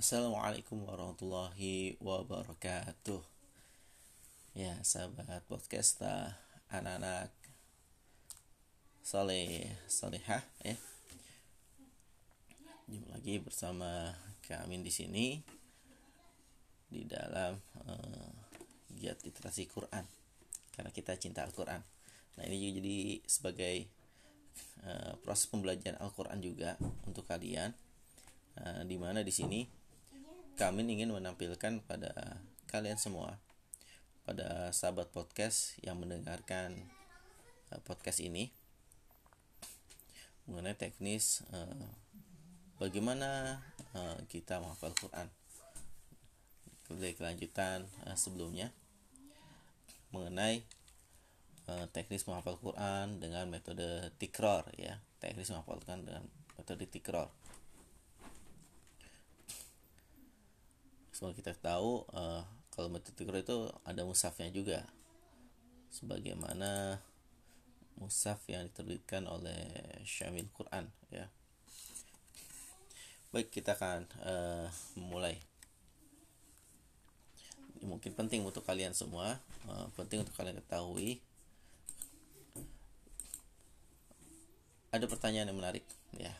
Assalamualaikum warahmatullahi wabarakatuh. Ya sahabat podcast anak-anak Soleh Solehah ya. Jumpa lagi bersama kami di sini di dalam uh, giat literasi Quran karena kita cinta Al-Quran. Nah ini juga jadi sebagai uh, proses pembelajaran Al-Quran juga untuk kalian, uh, di mana di sini kami ingin menampilkan pada kalian semua, pada sahabat podcast yang mendengarkan uh, podcast ini mengenai teknis uh, bagaimana uh, kita menghafal Quran. Dari kelanjutan uh, sebelumnya mengenai teknis menghafal Quran dengan metode tikror ya. Teknis menghafal Quran dengan metode tikror semua kita tahu uh, kalau metode tikror itu ada musafnya juga. Sebagaimana musaf yang diterbitkan oleh Syamil Quran ya. Baik kita akan uh, memulai. Mungkin penting untuk kalian semua uh, penting untuk kalian ketahui. Ada pertanyaan yang menarik ya.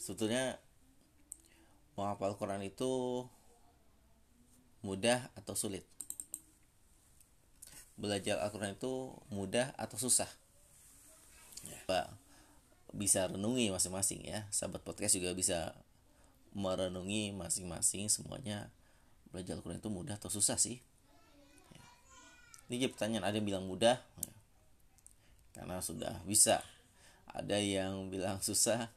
Sebetulnya menghafal Quran itu mudah atau sulit? Belajar Al-Quran itu mudah atau susah? Ya. Bisa renungi masing-masing ya. Sahabat podcast juga bisa merenungi masing-masing semuanya. Belajar Al-Quran itu mudah atau susah sih? Ya. ini jadi pertanyaan ada yang bilang mudah? Ya. karena sudah bisa. Ada yang bilang susah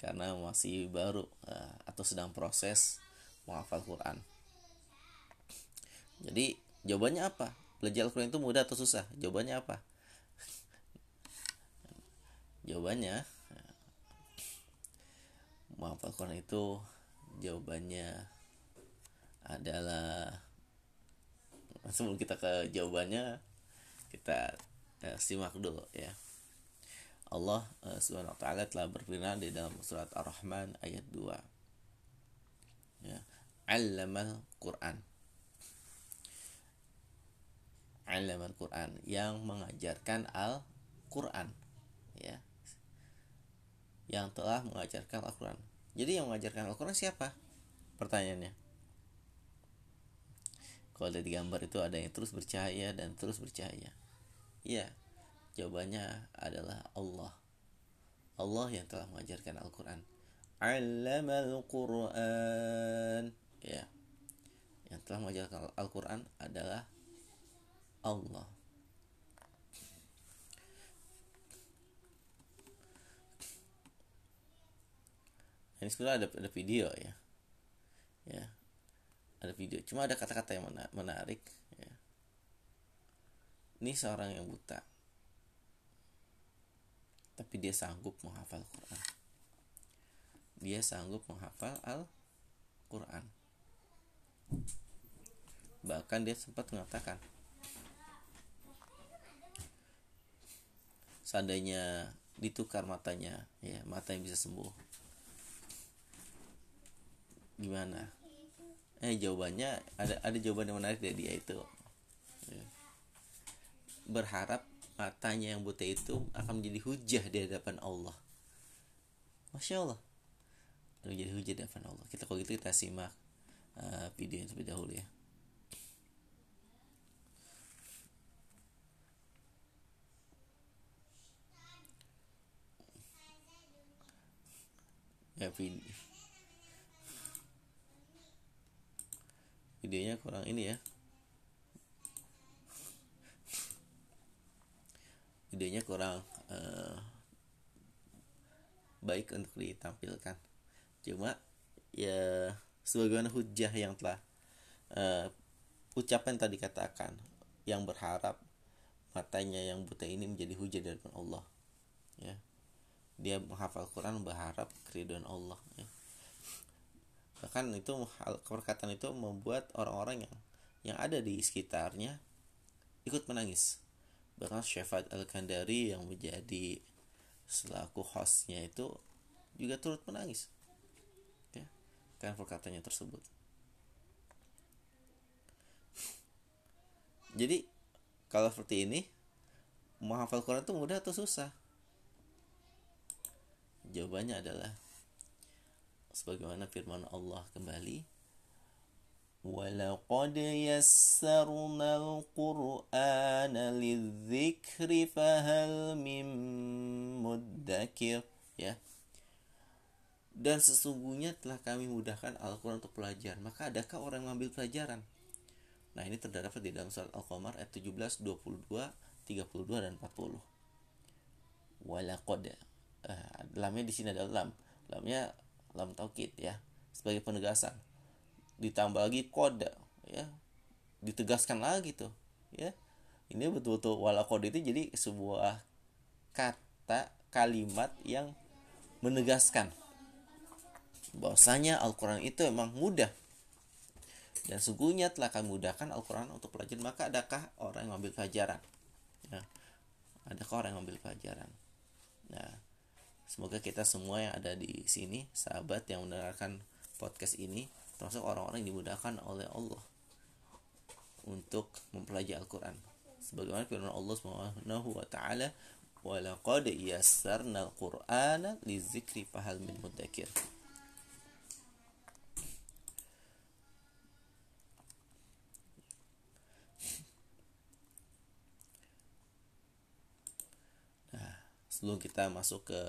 karena masih baru uh, atau sedang proses menghafal Quran. Jadi jawabannya apa? Belajar Al-Quran itu mudah atau susah? Jawabannya apa? Jawabannya menghafal Quran itu jawabannya adalah sebelum kita ke jawabannya kita eh, simak dulu ya Allah eh, subhanahu wa taala telah berfirman di dalam surat Ar-Rahman ayat 2 ya Allamal Quran. Allamal Quran yang mengajarkan Al-Quran. Ya. Yang telah mengajarkan Al-Quran. Jadi yang mengajarkan Al-Quran siapa? Pertanyaannya. Kalau ada di gambar itu ada yang terus bercahaya dan terus bercahaya. Iya jawabannya adalah Allah. Allah yang telah mengajarkan Al-Quran. Allamal Quran. Ya. Yang telah mengajarkan Al-Quran adalah Allah. Ini sebenarnya ada, ada video ya. Ya. Ada video. Cuma ada kata-kata yang menarik ya. ini seorang yang buta tapi dia sanggup menghafal Quran. Dia sanggup menghafal Al-Quran. Bahkan dia sempat mengatakan seandainya ditukar matanya ya mata yang bisa sembuh. Gimana? Eh jawabannya ada ada jawaban yang menarik dari dia itu. Ya. berharap matanya yang buta itu akan menjadi hujah di hadapan Allah. Masya Allah. Menjadi hujah di hadapan Allah. Kita kalau gitu kita simak uh, video yang terlebih dahulu ya. Ya video videonya kurang ini ya videonya kurang uh, baik untuk ditampilkan. Cuma ya sebagaimana hujah yang telah uh, ucapan tadi katakan yang berharap matanya yang buta ini menjadi hujah dari Allah ya. Dia menghafal Quran berharap keridhaan Allah ya. Bahkan itu perkataan itu membuat orang-orang yang yang ada di sekitarnya ikut menangis bahkan Syafat Al-Kandari yang menjadi selaku hostnya itu juga turut menangis ya. kan perkataannya tersebut jadi kalau seperti ini menghafal Quran itu mudah atau susah jawabannya adalah sebagaimana firman Allah kembali ولقد يسرنا القرآن للذكر فهل من مدكر ya dan sesungguhnya telah kami mudahkan Al-Quran untuk pelajaran maka adakah orang yang mengambil pelajaran nah ini terdapat di dalam surat Al-Qamar ayat 17, 22, 32 dan 40 walaqad uh, lamnya di sini adalah lam lamnya lam taukid ya sebagai penegasan ditambah lagi kode ya. Ditegaskan lagi tuh ya. Ini betul-betul wala kode itu jadi sebuah kata kalimat yang menegaskan bahwasanya Al-Quran itu emang mudah. Dan sungguhnya telah kami mudahkan Al-Quran untuk pelajaran. Maka adakah orang yang mengambil pelajaran? Ya. Adakah orang yang mengambil pelajaran? Nah semoga kita semua yang ada di sini sahabat yang mendengarkan podcast ini termasuk orang-orang yang dimudahkan oleh Allah untuk mempelajari Al-Quran. Sebagaimana firman Allah Subhanahu wa taala walaqad yassarna al-Qur'ana lizikri fahal min Nah, sebelum kita masuk ke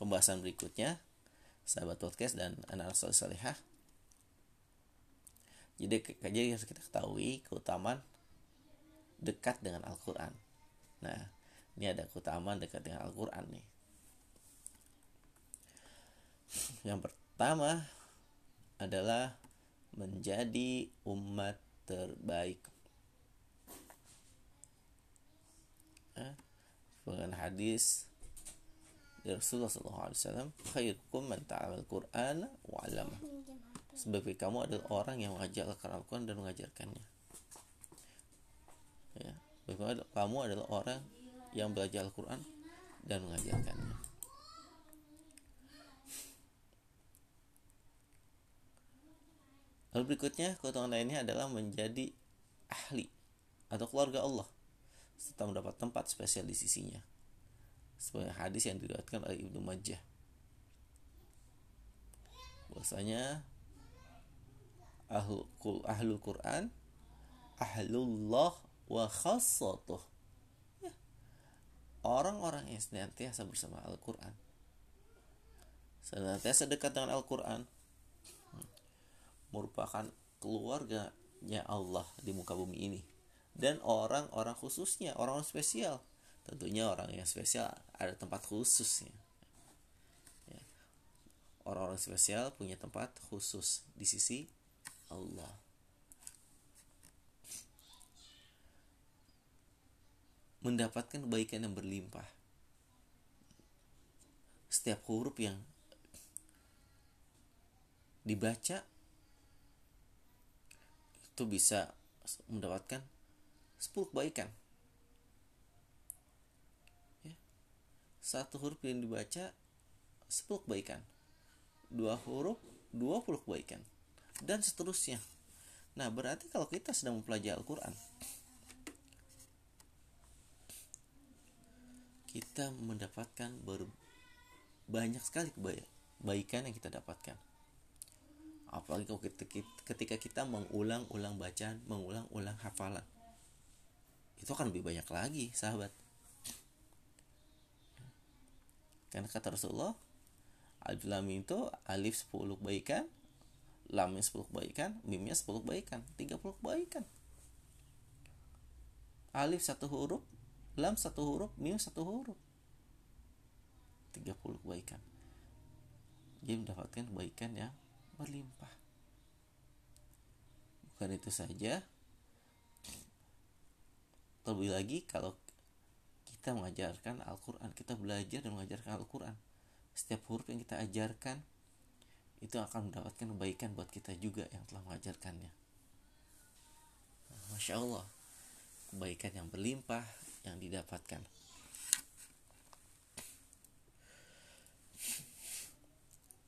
pembahasan berikutnya, sahabat podcast dan anak-anak salihah, jadi jadi harus kita ketahui keutamaan dekat dengan Al-Quran. Nah ini ada keutamaan dekat dengan Al-Quran nih. Yang pertama adalah menjadi umat terbaik. Nah, dengan hadis dari Rasulullah SAW khairukum man ta'amal Qur'an wa sebagai kamu adalah orang yang mengajarkan Al-Quran dan mengajarkannya. Ya bagaimana kamu adalah orang yang belajar Al-Quran dan mengajarkannya. Lalu berikutnya keutamaan lainnya adalah menjadi ahli atau keluarga Allah serta mendapat tempat spesial di sisinya. Sebagai hadis yang diriwayatkan oleh Ibnu Majah. Bahwasanya ahlul, ahlul Quran ahlullah wa khassatuh ya. orang-orang yang senantiasa bersama Al-Quran. Senantiasa dekat dengan Al-Quran. Hmm, merupakan keluarganya Allah di muka bumi ini. Dan orang-orang khususnya orang-orang spesial. Tentunya orang yang spesial ada tempat khususnya. Ya. orang-orang spesial punya tempat khusus di sisi Allah. Mendapatkan kebaikan yang berlimpah. Setiap huruf yang dibaca itu bisa mendapatkan 10 kebaikan. Ya. satu huruf yang dibaca 10 kebaikan. Dua huruf 20 kebaikan dan seterusnya. Nah, berarti kalau kita sedang mempelajari Al-Quran, kita mendapatkan baru banyak sekali kebaikan yang kita dapatkan. Apalagi kalau ketika kita mengulang-ulang bacaan, mengulang-ulang hafalan. Itu akan lebih banyak lagi, sahabat. Karena kata Rasulullah, Lam itu alif 10 kebaikan, lamnya 10 kebaikan mimnya 10 kebaikan 30 kebaikan. Alif satu huruf lam satu huruf mim satu huruf. 30 kebaikan. Dia mendapatkan kebaikan yang berlimpah. Bukan itu saja. Terlebih lagi kalau kita mengajarkan Al-Quran kita belajar dan mengajarkan Al-Quran. Setiap huruf yang kita ajarkan itu akan mendapatkan kebaikan buat kita juga yang telah mengajarkannya. Masya Allah, kebaikan yang berlimpah yang didapatkan.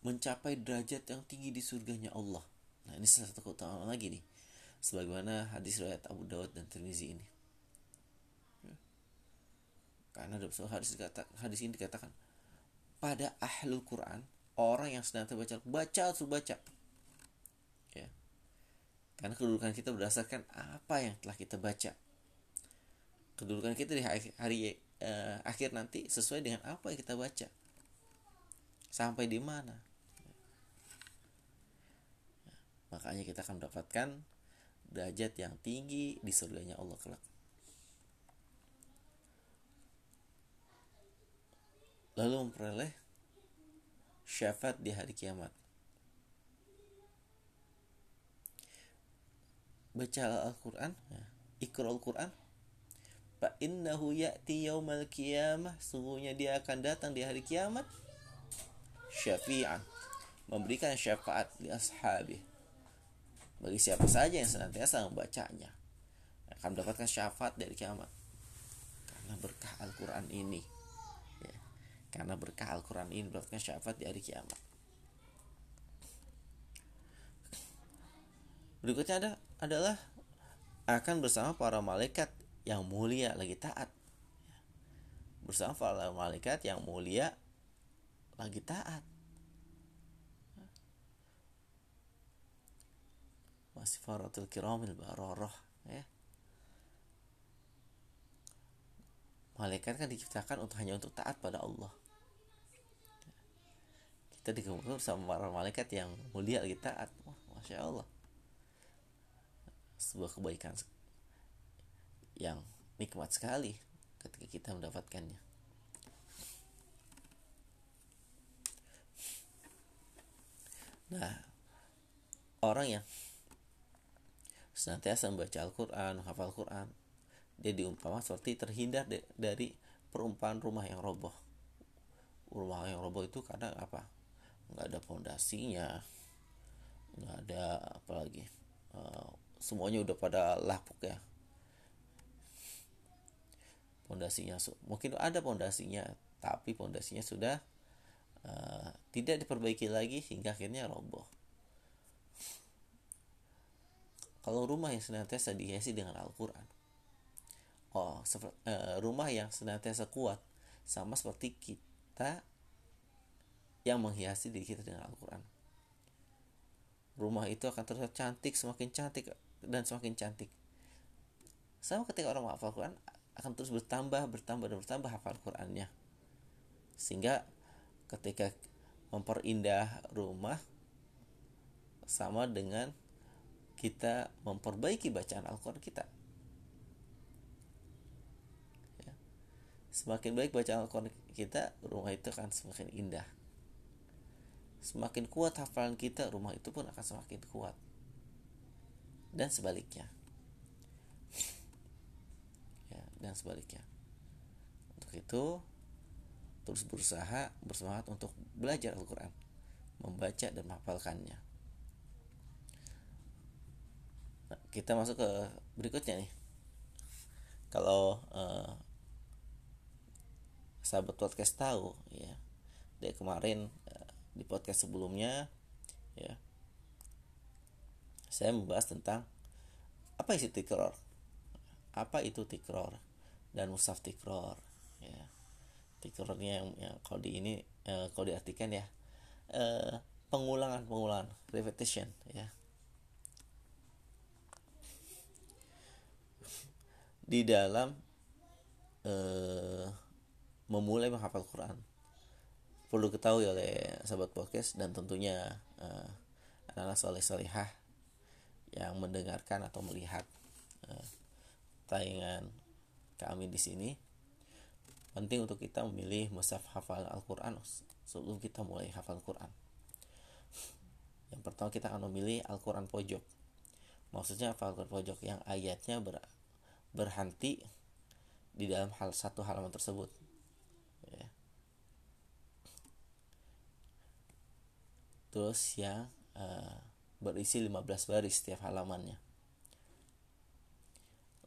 mencapai derajat yang tinggi di surganya Allah. Nah, ini salah satu keutamaan lagi nih. Sebagaimana hadis riwayat Abu Dawud dan Tirmizi ini. Karena dalam hadis hadis ini dikatakan pada ahlul Quran orang yang sedang baca baca terus baca. Ya. Karena kedudukan kita berdasarkan apa yang telah kita baca. Kedudukan kita di hari, hari eh, akhir nanti sesuai dengan apa yang kita baca. Sampai di mana. Ya, makanya kita akan mendapatkan derajat yang tinggi di surganya Allah kelak. Lalu memperoleh syafaat di hari kiamat. Baca Al-Quran ya. ikra Al-Quran. Fa innahu ya'ti yaumal qiyamah. Sungguhnya dia akan datang di hari kiamat. Syafi'an. Memberikan syafaat di ashabi bagi siapa saja yang senantiasa membacanya. Akan mendapatkan syafaat dari kiamat. Karena berkah Al-Quran ini karena berkah Al-Quran ini mendapatkan syafaat di hari kiamat. Berikutnya ada adalah akan bersama para malaikat yang mulia lagi taat. Bersama para malaikat yang mulia lagi taat. Masih faratul kiramil baroroh ya. Malaikat kan diciptakan untuk hanya untuk taat pada Allah kita dikumpulkan sama para malaikat yang mulia taat Wah, masya Allah. Sebuah kebaikan yang nikmat sekali ketika kita mendapatkannya. Nah orang yang senantiasa membaca Al-Quran, hafal Al-Quran dia diumpama seperti terhindar dari perumpamaan rumah yang roboh. Rumah yang roboh itu karena apa nggak ada fondasinya. Nggak ada apa lagi. Uh, semuanya udah pada lapuk ya. Fondasinya mungkin ada fondasinya tapi fondasinya sudah uh, tidak diperbaiki lagi hingga akhirnya roboh. Kalau rumah yang senantiasa dihiasi dengan Al-Quran. Oh uh, rumah yang senantiasa kuat sama seperti kita yang menghiasi diri kita dengan Al-Quran. Rumah itu akan terus cantik, semakin cantik dan semakin cantik. Sama ketika orang menghafal Al-Quran akan terus bertambah, bertambah dan bertambah hafal Qurannya. Sehingga ketika memperindah rumah sama dengan kita memperbaiki bacaan Al-Quran kita. Ya. Semakin baik bacaan Al-Quran kita, rumah itu akan semakin indah semakin kuat hafalan kita rumah itu pun akan semakin kuat. Dan sebaliknya. Ya dan sebaliknya. Untuk itu terus berusaha bersemangat untuk belajar Al-Quran. Membaca dan menghafalkannya. Nah, kita masuk ke berikutnya nih. Kalau uh, sahabat podcast tahu ya dari kemarin di podcast sebelumnya ya. Saya membahas tentang apa isi tikror? Apa itu tikror? Dan musaf tikror ya. Tikrornya yang, yang kalau di ini eh, kalau diartikan ya eh, pengulangan pengulangan repetition ya. Di dalam eh, memulai menghafal Quran perlu ketahui oleh sahabat podcast dan tentunya uh, anak-anak soleh solehah yang mendengarkan atau melihat uh, tayangan kami di sini. Penting untuk kita memilih mushaf hafal Al-Quran sebelum kita mulai hafal Quran. Yang pertama kita akan memilih Al-Quran pojok. Maksudnya hafal Al-Quran pojok? Yang ayatnya ber, berhenti di dalam hal satu halaman tersebut terus yang uh, berisi 15 baris setiap halamannya.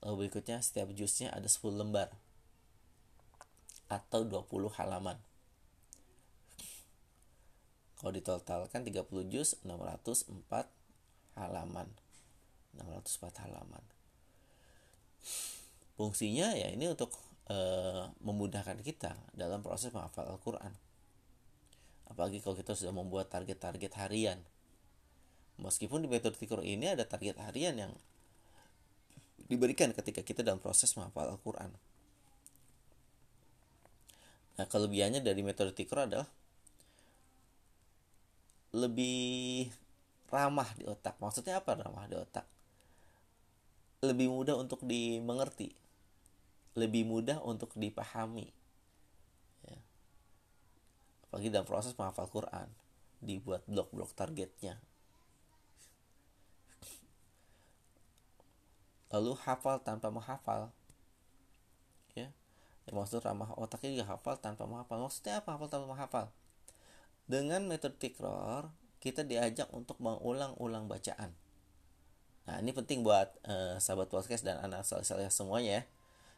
Lalu berikutnya setiap jusnya ada 10 lembar. Atau 20 halaman. Kalau ditotalkan 30 juz 604 halaman. 604 halaman. Fungsinya ya ini untuk e, memudahkan kita dalam proses menghafal Al-Quran apalagi kalau kita sudah membuat target-target harian. Meskipun di metode tikro ini ada target harian yang diberikan ketika kita dalam proses menghafal Al-Quran. Nah kelebihannya dari metode tikro adalah lebih ramah di otak. Maksudnya apa ramah di otak? Lebih mudah untuk dimengerti. Lebih mudah untuk dipahami. Apalagi dalam proses menghafal Quran dibuat blok-blok targetnya. Lalu hafal tanpa menghafal. Ya yang maksud ramah otaknya juga hafal tanpa menghafal. Maksudnya apa? Hafal tanpa menghafal? Dengan metode tikror kita diajak untuk mengulang-ulang bacaan. Nah ini penting buat uh, sahabat podcast dan anak saleh semuanya ya.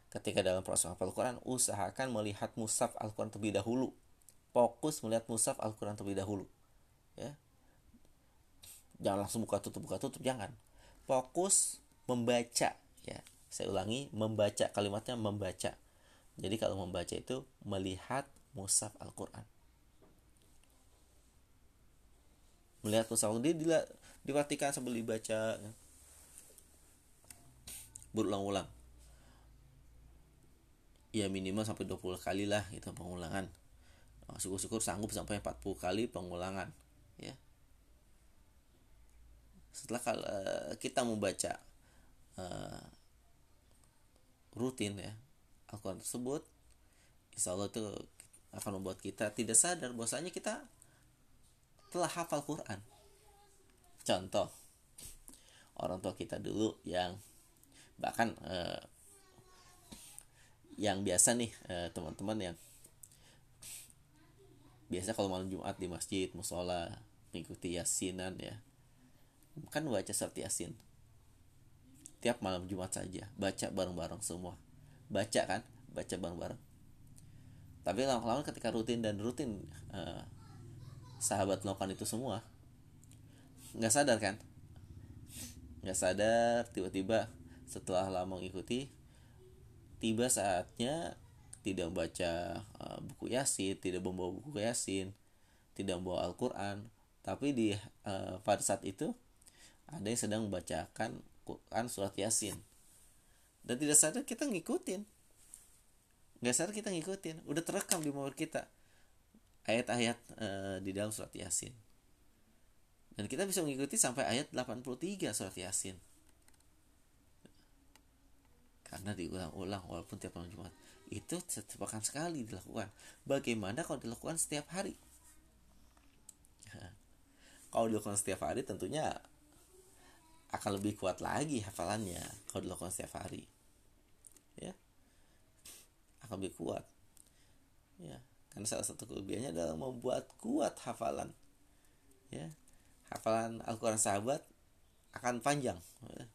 Ketika dalam proses hafal Quran usahakan melihat musaf Al-Quran terlebih dahulu fokus melihat musaf Al-Quran terlebih dahulu. Ya. Jangan langsung buka tutup buka tutup jangan. Fokus membaca ya. Saya ulangi membaca kalimatnya membaca. Jadi kalau membaca itu melihat musaf Al-Quran. Melihat musaf dia diperhatikan sambil dibaca ya. berulang-ulang. Ya minimal sampai 20 kali lah itu pengulangan syukur-syukur sanggup sampai 40 kali pengulangan ya. Setelah eh, kita membaca uh, rutin ya Al-Quran tersebut Insya Allah itu akan membuat kita tidak sadar bahwasanya kita telah hafal Quran. Contoh orang tua kita dulu yang bahkan uh, yang biasa nih teman-teman yang biasa kalau malam Jumat di masjid musola mengikuti yasinan ya. Kan baca surat yasin. Tiap malam Jumat saja baca bareng-bareng semua. Baca kan? Baca bareng-bareng. Tapi lama-lama ketika rutin dan rutin eh, sahabat melakukan itu semua nggak sadar kan? Nggak sadar tiba-tiba setelah lama mengikuti tiba saatnya tidak membaca uh, buku Yasin, tidak membawa buku Yasin, tidak membawa Al-Quran, tapi di uh, pada saat itu ada yang sedang membacakan Quran surat Yasin. Dan tidak sadar kita ngikutin, nggak sadar kita ngikutin, udah terekam di memori kita. Ayat-ayat uh, di dalam surat Yasin. Dan kita bisa mengikuti sampai ayat 83 surat Yasin karena diulang-ulang walaupun tiap malam Jumat. Itu setiap pekan sekali dilakukan. Bagaimana kalau dilakukan setiap hari? Kalau dilakukan setiap hari tentunya akan lebih kuat lagi hafalannya kalau dilakukan setiap hari. Ya. Akan lebih kuat. Ya. Karena salah satu kelebihannya adalah membuat kuat hafalan. Ya. Hafalan Al-Quran sahabat akan panjang. Ya.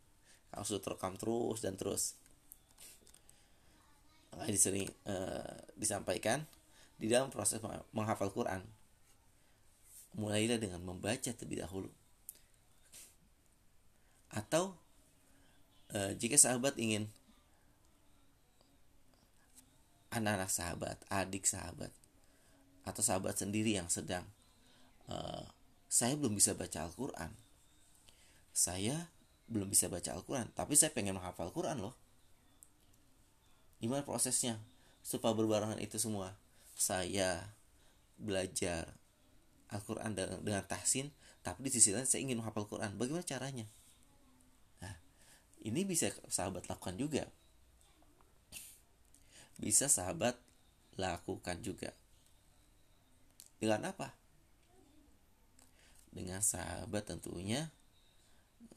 sudah terekam terus dan terus di sini uh, disampaikan di dalam proses menghafal Quran. Mulailah dengan membaca terlebih dahulu. Atau uh, jika sahabat ingin anak-anak sahabat, adik sahabat, atau sahabat sendiri yang sedang uh, saya belum bisa baca Al-Quran, saya belum bisa baca Al-Quran, tapi saya pengen menghafal Quran loh gimana prosesnya supaya berbarengan itu semua? Saya belajar Al-Quran dengan, tahsin tapi di sisi lain saya ingin menghafal Quran. Bagaimana caranya? Nah ini bisa sahabat lakukan juga. Bisa sahabat lakukan juga. Dengan apa? Dengan sahabat tentunya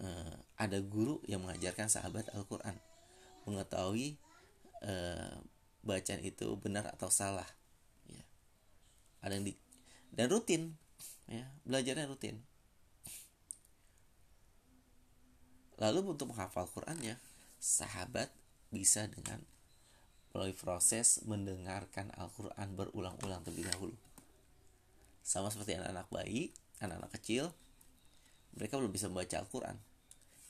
eh, ada guru yang mengajarkan sahabat Al-Quran. Mengetahui uh, bacaan itu benar atau salah ya. Ada yang di dan rutin ya belajarnya rutin. Lalu untuk menghafal Quran ya sahabat bisa dengan melalui proses mendengarkan Al-Quran berulang-ulang terlebih dahulu. Sama seperti anak-anak bayi anak-anak kecil mereka belum bisa membaca Al-Quran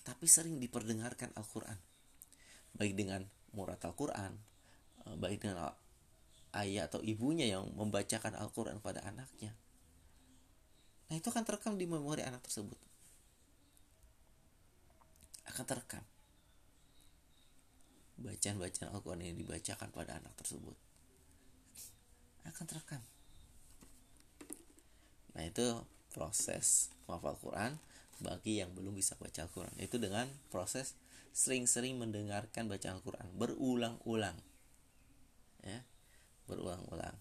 tapi sering diperdengarkan Al-Quran. Baik dengan murat Al-Quran eh, baik dengan ayah atau ibunya yang membacakan Al-Quran pada anaknya. Nah itu akan terekam di memori anak tersebut. Akan terekam. Bacaan-bacaan Al-Quran yang dibacakan pada anak tersebut. Akan terekam. Nah itu proses menghafal Quran bagi yang belum bisa baca Al-Quran. Itu dengan proses sering-sering mendengarkan bacaan Al-Quran. Berulang-ulang. Ya berulang-ulang.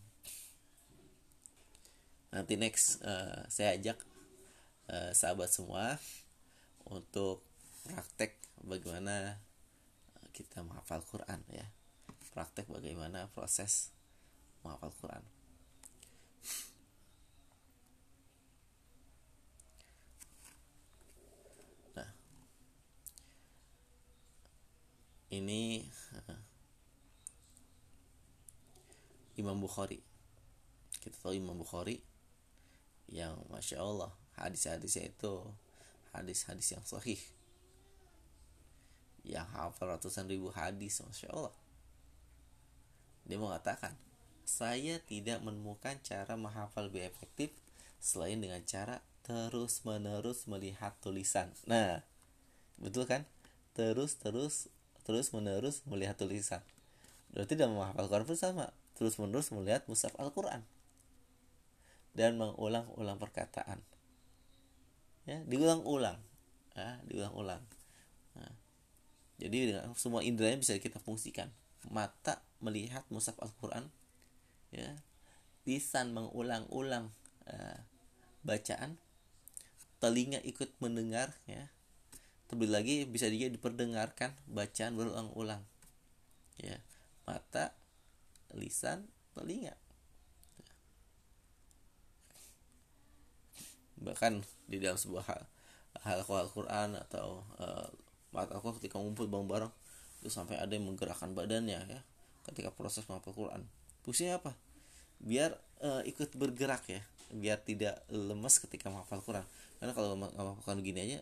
Nanti next uh, saya ajak uh, sahabat semua untuk praktek bagaimana kita menghafal Quran ya. Praktek bagaimana proses menghafal Quran ini uh, Imam Bukhari. Kita tahu Imam Bukhari yang masya Allah hadis-hadisnya itu hadis-hadis yang sahih. Yang hafal ratusan ribu hadis masya Allah. Dia mengatakan saya tidak menemukan cara menghafal lebih efektif selain dengan cara terus menerus melihat tulisan. Nah betul kan? Terus terus terus menerus melihat tulisan. Berarti dalam menghafal Quran pun sama terus menerus melihat mushaf Al-Quran. Dan mengulang-ulang perkataan. Ya diulang-ulang. Ya diulang-ulang. Nah, jadi dengan semua indranya bisa kita fungsikan. Mata melihat mushaf Al-Quran ya. Lisan mengulang-ulang uh, bacaan. Telinga ikut mendengar ya terlebih lagi bisa juga diperdengarkan bacaan berulang-ulang. Ya mata lisan telinga. Bahkan di dalam sebuah hal hal Al-Quran atau uh, mata aku ketika ngumpul bareng-bareng itu sampai ada yang menggerakkan badannya ya ketika proses menghafal Quran. Fungsinya apa? Biar uh, ikut bergerak ya. Biar tidak lemas ketika menghafal Quran. Karena kalau menghafal begini aja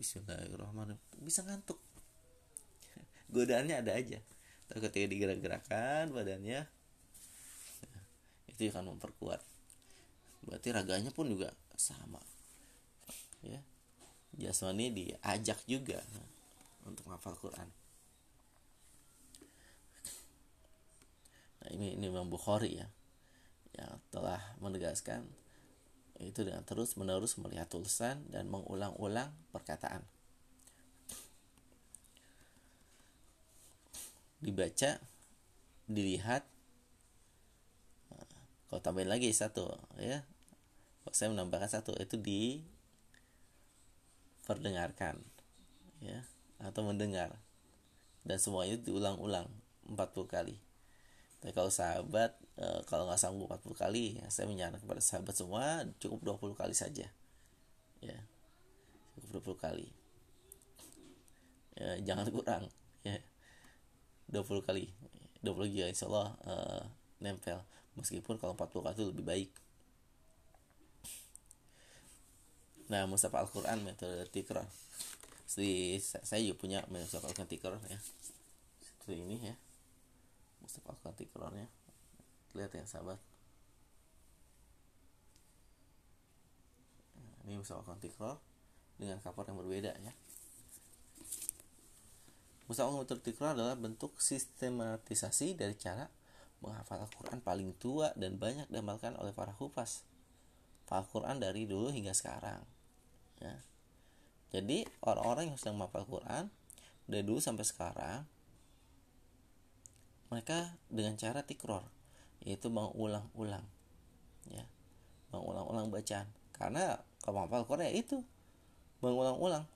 Bismillahirrahmanirrahim. Bisa ngantuk. Godaannya ada aja. Tapi ketika digerak-gerakan badannya itu akan memperkuat. Berarti raganya pun juga sama. Ya. Jasmani diajak juga untuk menghafal Quran. Nah ini ini Imam Bukhari ya yang telah menegaskan itu dengan terus menerus melihat tulisan dan mengulang-ulang perkataan. Dibaca dilihat. Kalau tambahin lagi satu ya. Kalau saya menambahkan satu? Itu di perdengarkan ya atau mendengar. Dan semuanya diulang-ulang 40 kali tapi kalau sahabat e, kalau nggak sanggup 40 kali ya saya menyarankan kepada sahabat semua cukup 20 kali saja. Ya cukup 20 kali. Ya, jangan kurang ya. 20 kali 20 juga insya Allah e, nempel. Meskipun kalau 40 kali itu lebih baik. Nah Mustafa Al-Quran metode tikrar jadi saya juga punya Mustafa Al-Quran ya. Seperti ini ya Mustafa Al-Quran lihat ya sahabat. Nah, ini Mustafa Al-Quran dengan cover yang berbeda ya. Mustafa Al-Quran adalah bentuk sistematisasi dari cara menghafal Al-Quran paling tua dan banyak diamalkan oleh para hufaz Al-Quran dari dulu hingga sekarang ya. jadi orang-orang yang sedang menghafal Al-Quran dari dulu sampai sekarang mereka dengan cara tikror yaitu mengulang-ulang ya. Mengulang-ulang bacaan. Karena menghafal Quran ya itu mengulang-ulang.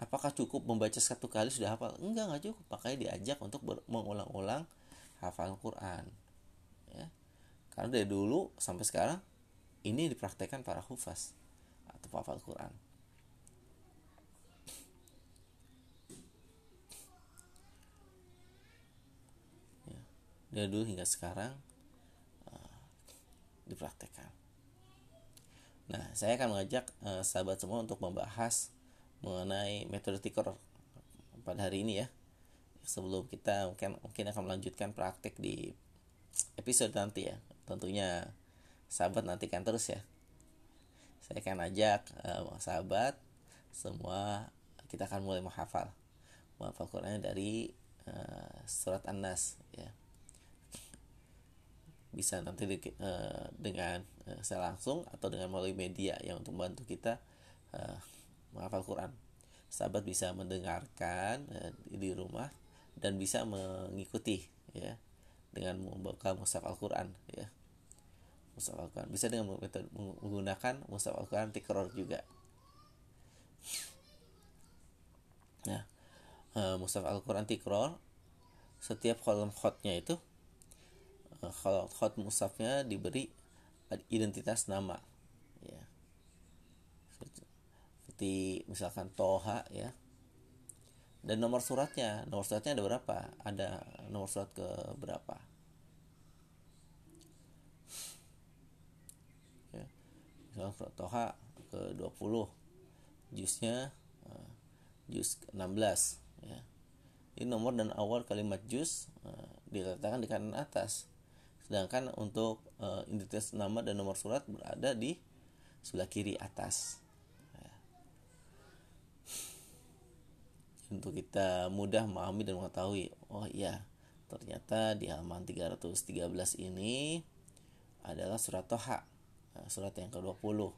Apakah cukup membaca satu kali sudah hafal? Enggak enggak cukup. Makanya diajak untuk mengulang-ulang hafal Quran ya. Karena dari dulu sampai sekarang ini dipraktekkan para hufaz atau hafal Quran dari dulu hingga sekarang uh, dipraktekkan. Nah, saya akan mengajak uh, sahabat semua untuk membahas mengenai metode tikor pada hari ini ya. Sebelum kita mungkin mungkin akan melanjutkan praktek di episode nanti ya. Tentunya sahabat nantikan terus ya. Saya akan ajak uh, sahabat semua kita akan mulai menghafal menghafal Qurannya dari uh, surat An-Nas bisa nanti di, uh, dengan uh, saya langsung atau dengan melalui media yang untuk membantu kita uh, menghafal Quran. Sahabat bisa mendengarkan uh, di rumah dan bisa mengikuti ya dengan membaca mushaf Al-Quran ya. Mushaf Al-Quran. Bisa dengan menggunakan mushaf Al-Quran tikror juga. Nah, uh, Mushaf Al-Quran Tikror setiap kolom khotnya itu uh, khot mushafnya diberi identitas nama ya. Seperti misalkan Toha ya. Dan nomor suratnya nomor suratnya ada berapa? Ada nomor surat ke berapa? Ya. Misalkan Toha ke 20 jusnya juz 16 ya. Ini nomor dan awal kalimat juz uh, diletakkan di kanan atas. Sedangkan untuk uh, identitas nama dan nomor surat berada di sebelah kiri atas. Ya. Untuk kita mudah memahami dan mengetahui, oh iya, ternyata di halaman 313 ini adalah surat Toha, eh, surat yang ke-20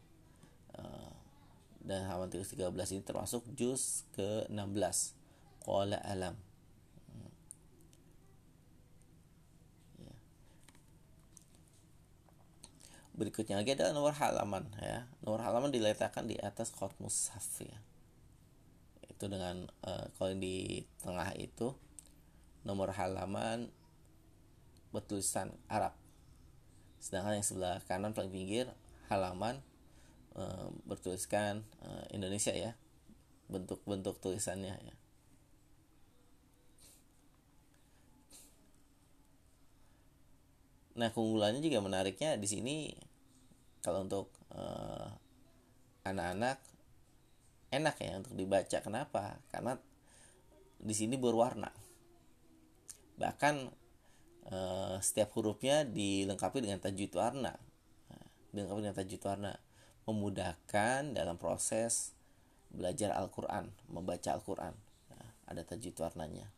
dan halaman 13 ini termasuk juz ke-16 qala alam berikutnya lagi adalah nomor halaman ya. Nomor halaman diletakkan di atas khot mushaf ya. Itu dengan uh, kalau di tengah itu nomor halaman bertulisan Arab. Sedangkan yang sebelah kanan paling pinggir halaman Eh, bertuliskan uh, Indonesia ya. Bentuk-bentuk tulisannya ya Nah keunggulannya juga menariknya di sini kalau untuk eh, anak-anak enak ya untuk dibaca. Kenapa? Karena di sini berwarna. Bahkan uh, setiap hurufnya dilengkapi dengan tajwid warna. Nah, dilengkapi dengan tajwid warna memudahkan dalam proses belajar Al-Quran, membaca Al-Quran. Nah, ada tajwid warnanya.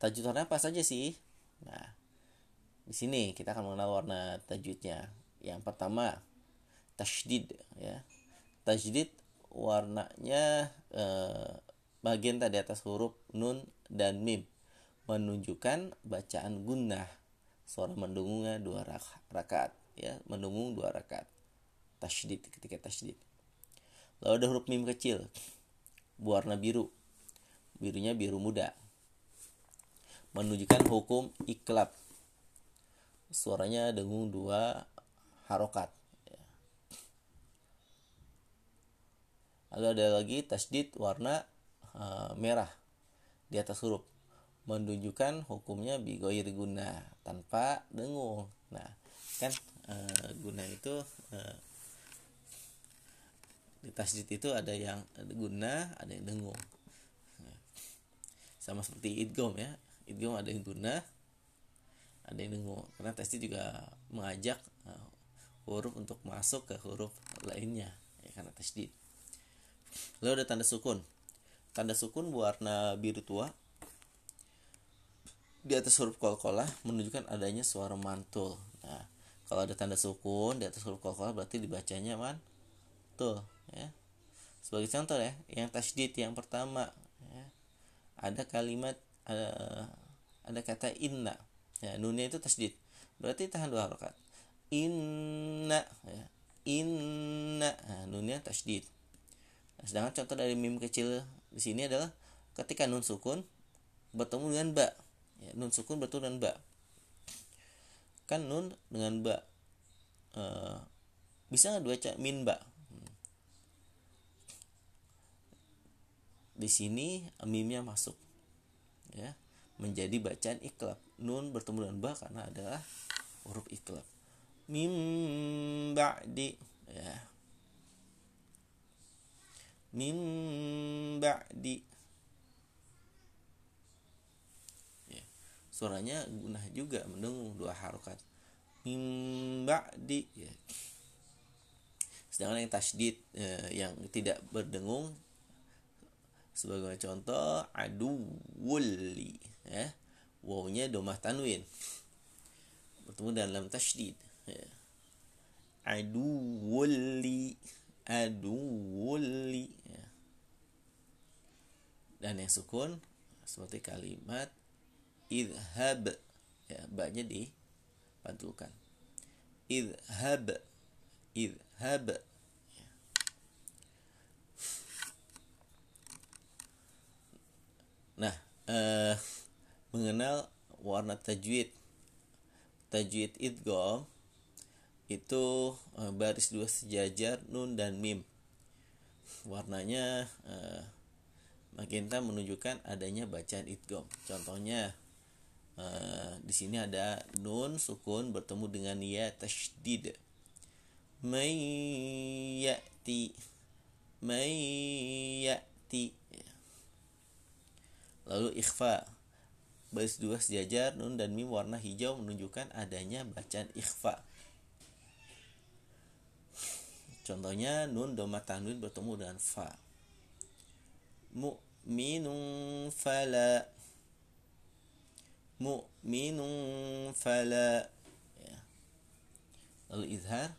Tajwid warna apa saja sih? Nah, di sini kita akan mengenal warna tajwidnya. Yang pertama, tasydid ya. Tasydid warnanya eh, bagian tadi atas huruf nun dan mim menunjukkan bacaan gunnah suara mendungungnya dua rakaat ya mendungung dua rakaat. Tasydid ketika tasydid. Lalu ada huruf mim kecil berwarna biru. Birunya biru muda. Menunjukkan hukum iklab suaranya dengung dua harokat. Lalu ada lagi tasdid warna uh, merah di atas huruf. Menunjukkan hukumnya bigoir guna tanpa dengung. Nah kan uh, guna itu uh, di tasjid itu ada yang guna ada yang dengung. Sama seperti idgom ya. Idgom ada yang guna ada yang dengung karena tasjid juga mengajak uh, huruf untuk masuk ke huruf lainnya. Ya karena tasjid lalu ada tanda sukun. Tanda sukun warna biru tua. Di atas huruf kolkolah menunjukkan adanya suara mantul. Nah kalau ada tanda sukun di atas huruf kolkolah berarti dibacanya mantul ya. Sebagai contoh ya yang tasdid yang pertama ya, ada kalimat ada, ada kata inna ya nunnya itu tasdid. Berarti tahan dua rakaat. Inna ya, inna. Nah, nunnya tasdid. Nah, sedangkan contoh dari mim kecil di sini adalah ketika nun sukun bertemu dengan ba. Ya, nun sukun bertemu dengan ba. Kan nun dengan ba uh, bisa nggak dua min ba? Di sini mimnya masuk ya menjadi bacaan iklab nun bertemu dengan ba karena adalah huruf iklab Mim ba'di ya. Mim ba'di ya. Suaranya gunah juga mendengung dua harokat Mim ba'di ya. Sedangkan yang tasdid eh, yang tidak berdengung sebagai contoh adu wuli ya. Wawnya domah tanwin. Bertemu dalam tasdid ya. adu wuli ya. dan yang sukun seperti kalimat idhab. Ya banyak dipantulkan. Idhab idhab. Nah, eh, mengenal warna tajwid. Tajwid idgham itu eh, baris dua sejajar nun dan mim. Warnanya eh, magenta menunjukkan adanya bacaan idgham. Contohnya eh, di sini ada nun sukun bertemu dengan ya tasydid. May ya'ti may ya'ti Lalu ikhfa. Baris dua sejajar nun dan mim warna hijau menunjukkan adanya bacaan ikhfa. Contohnya nun doma tanwin bertemu dengan fa. Mu'minun fala. Mu'minun fala. Ya. Lalu izhar.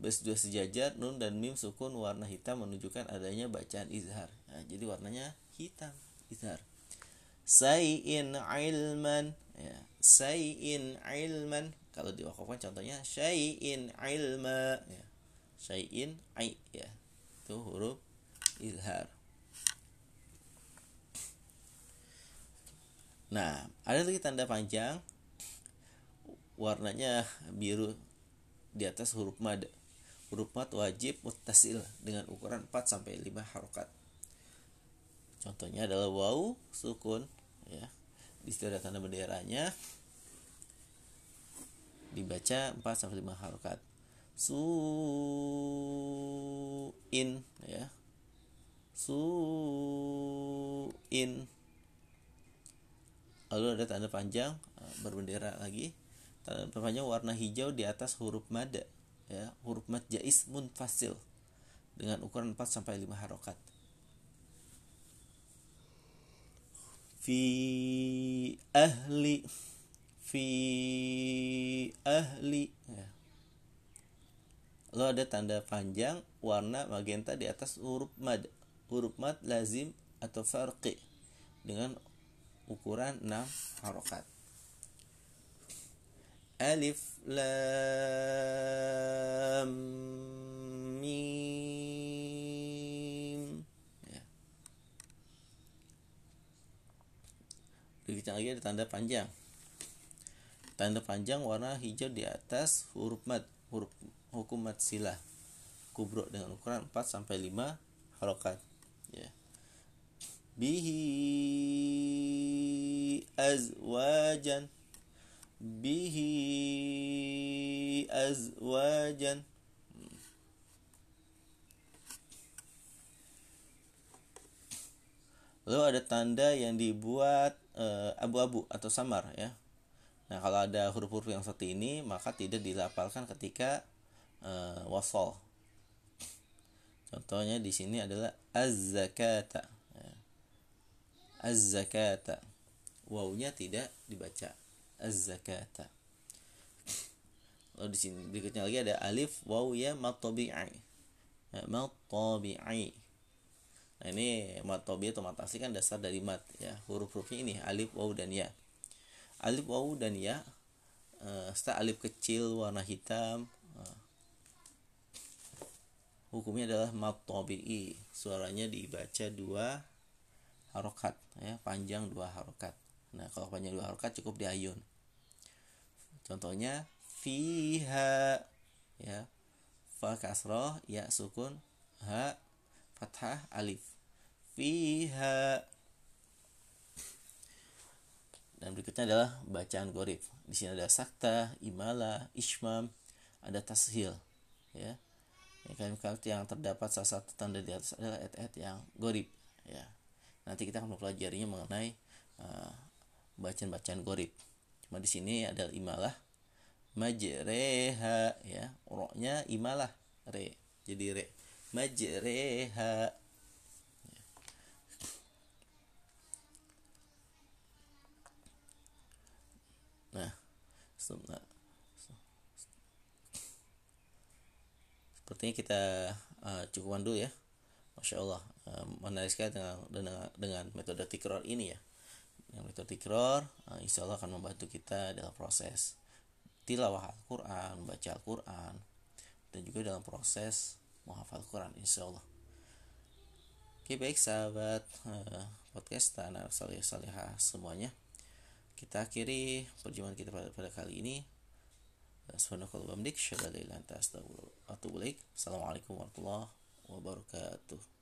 Baris dua sejajar nun dan mim sukun warna hitam menunjukkan adanya bacaan izhar. Nah, jadi warnanya hitam izhar sayin ilman. Ya sayin ilman. Kalau diwakafkan contohnya sayin ilma. Ya sayin ai ya. Itu huruf izhar. Nah ada lagi tanda panjang. Warnanya biru di atas huruf mad. Huruf mad wajib muttasil dengan ukuran 4 sampai 5 harokat Contohnya adalah waw sukun ya. Di situ ada tanda benderanya dibaca 4 sampai 5 harokat. Su'in ya. Su'in. Lalu ada tanda panjang eh, berbendera lagi. Tanda panjang warna hijau di atas huruf mad ya, huruf mad jais munfasil dengan ukuran 4 sampai 5 harokat. Fi ahli fi ahli ya. Lalu ada tanda panjang warna magenta di atas huruf mad. Huruf mad lazim atau farqi dengan ukuran 6 harokat. Alif lam Berikutnya lagi ada tanda panjang. Tanda panjang warna hijau di atas huruf mat, huruf hukum mat sila kubro dengan ukuran 4 sampai 5 harokat. Ya. Bihi azwajan bihi azwajan Lalu ada tanda yang dibuat abu-abu atau samar ya. Nah, kalau ada huruf-huruf yang seperti ini maka tidak dilapalkan ketika uh, wasol. Contohnya di sini adalah az-zakata. Ya. Az-zakata. Wawunya tidak dibaca. Az-zakata. Lalu di sini berikutnya lagi ada alif waw ya matabi'i. Ya, matabi'i Nah ini mat tobi atau mat asli kan dasar dari mat ya. Huruf-hurufnya ini alif, waw dan ya. Alif, waw dan ya. Uh, setelah alif kecil warna hitam. Uh, hukumnya adalah mat tobi'i. Suaranya dibaca dua harokat ya, panjang dua harokat. Nah kalau panjang dua harokat cukup di ayun. Contohnya fiha ya fa kasroh ya sukun ha fathah alif fiha. Dan berikutnya adalah bacaan gorib. Di sini ada sakta imala ismam ada tashil ya. Kalimat-kalimat yang terdapat salah satu tanda di atas adalah ayat-ayat yang gorib ya. Nanti kita akan mempelajarinya mengenai uh, bacaan-bacaan gorib. Cuma di sini adalah imalah majreha ya. Roknya imalah re. Jadi re. Majreha Nah, nah sepertinya kita uh, cukupan dulu ya. Masya Allah, uh, menarik dengan, dengan, dengan metode tikror ini ya. Yang metode tikror, uh, insya Allah akan membantu kita dalam proses tilawah Al-Quran, baca Al-Quran, dan juga dalam proses menghafal Al-Quran, insya Allah. Oke baik sahabat uh, podcast Tanah Salih Salihah semuanya kita akhiri perjumpaan kita pada, pada kali ini. Assalamualaikum warahmatullahi wabarakatuh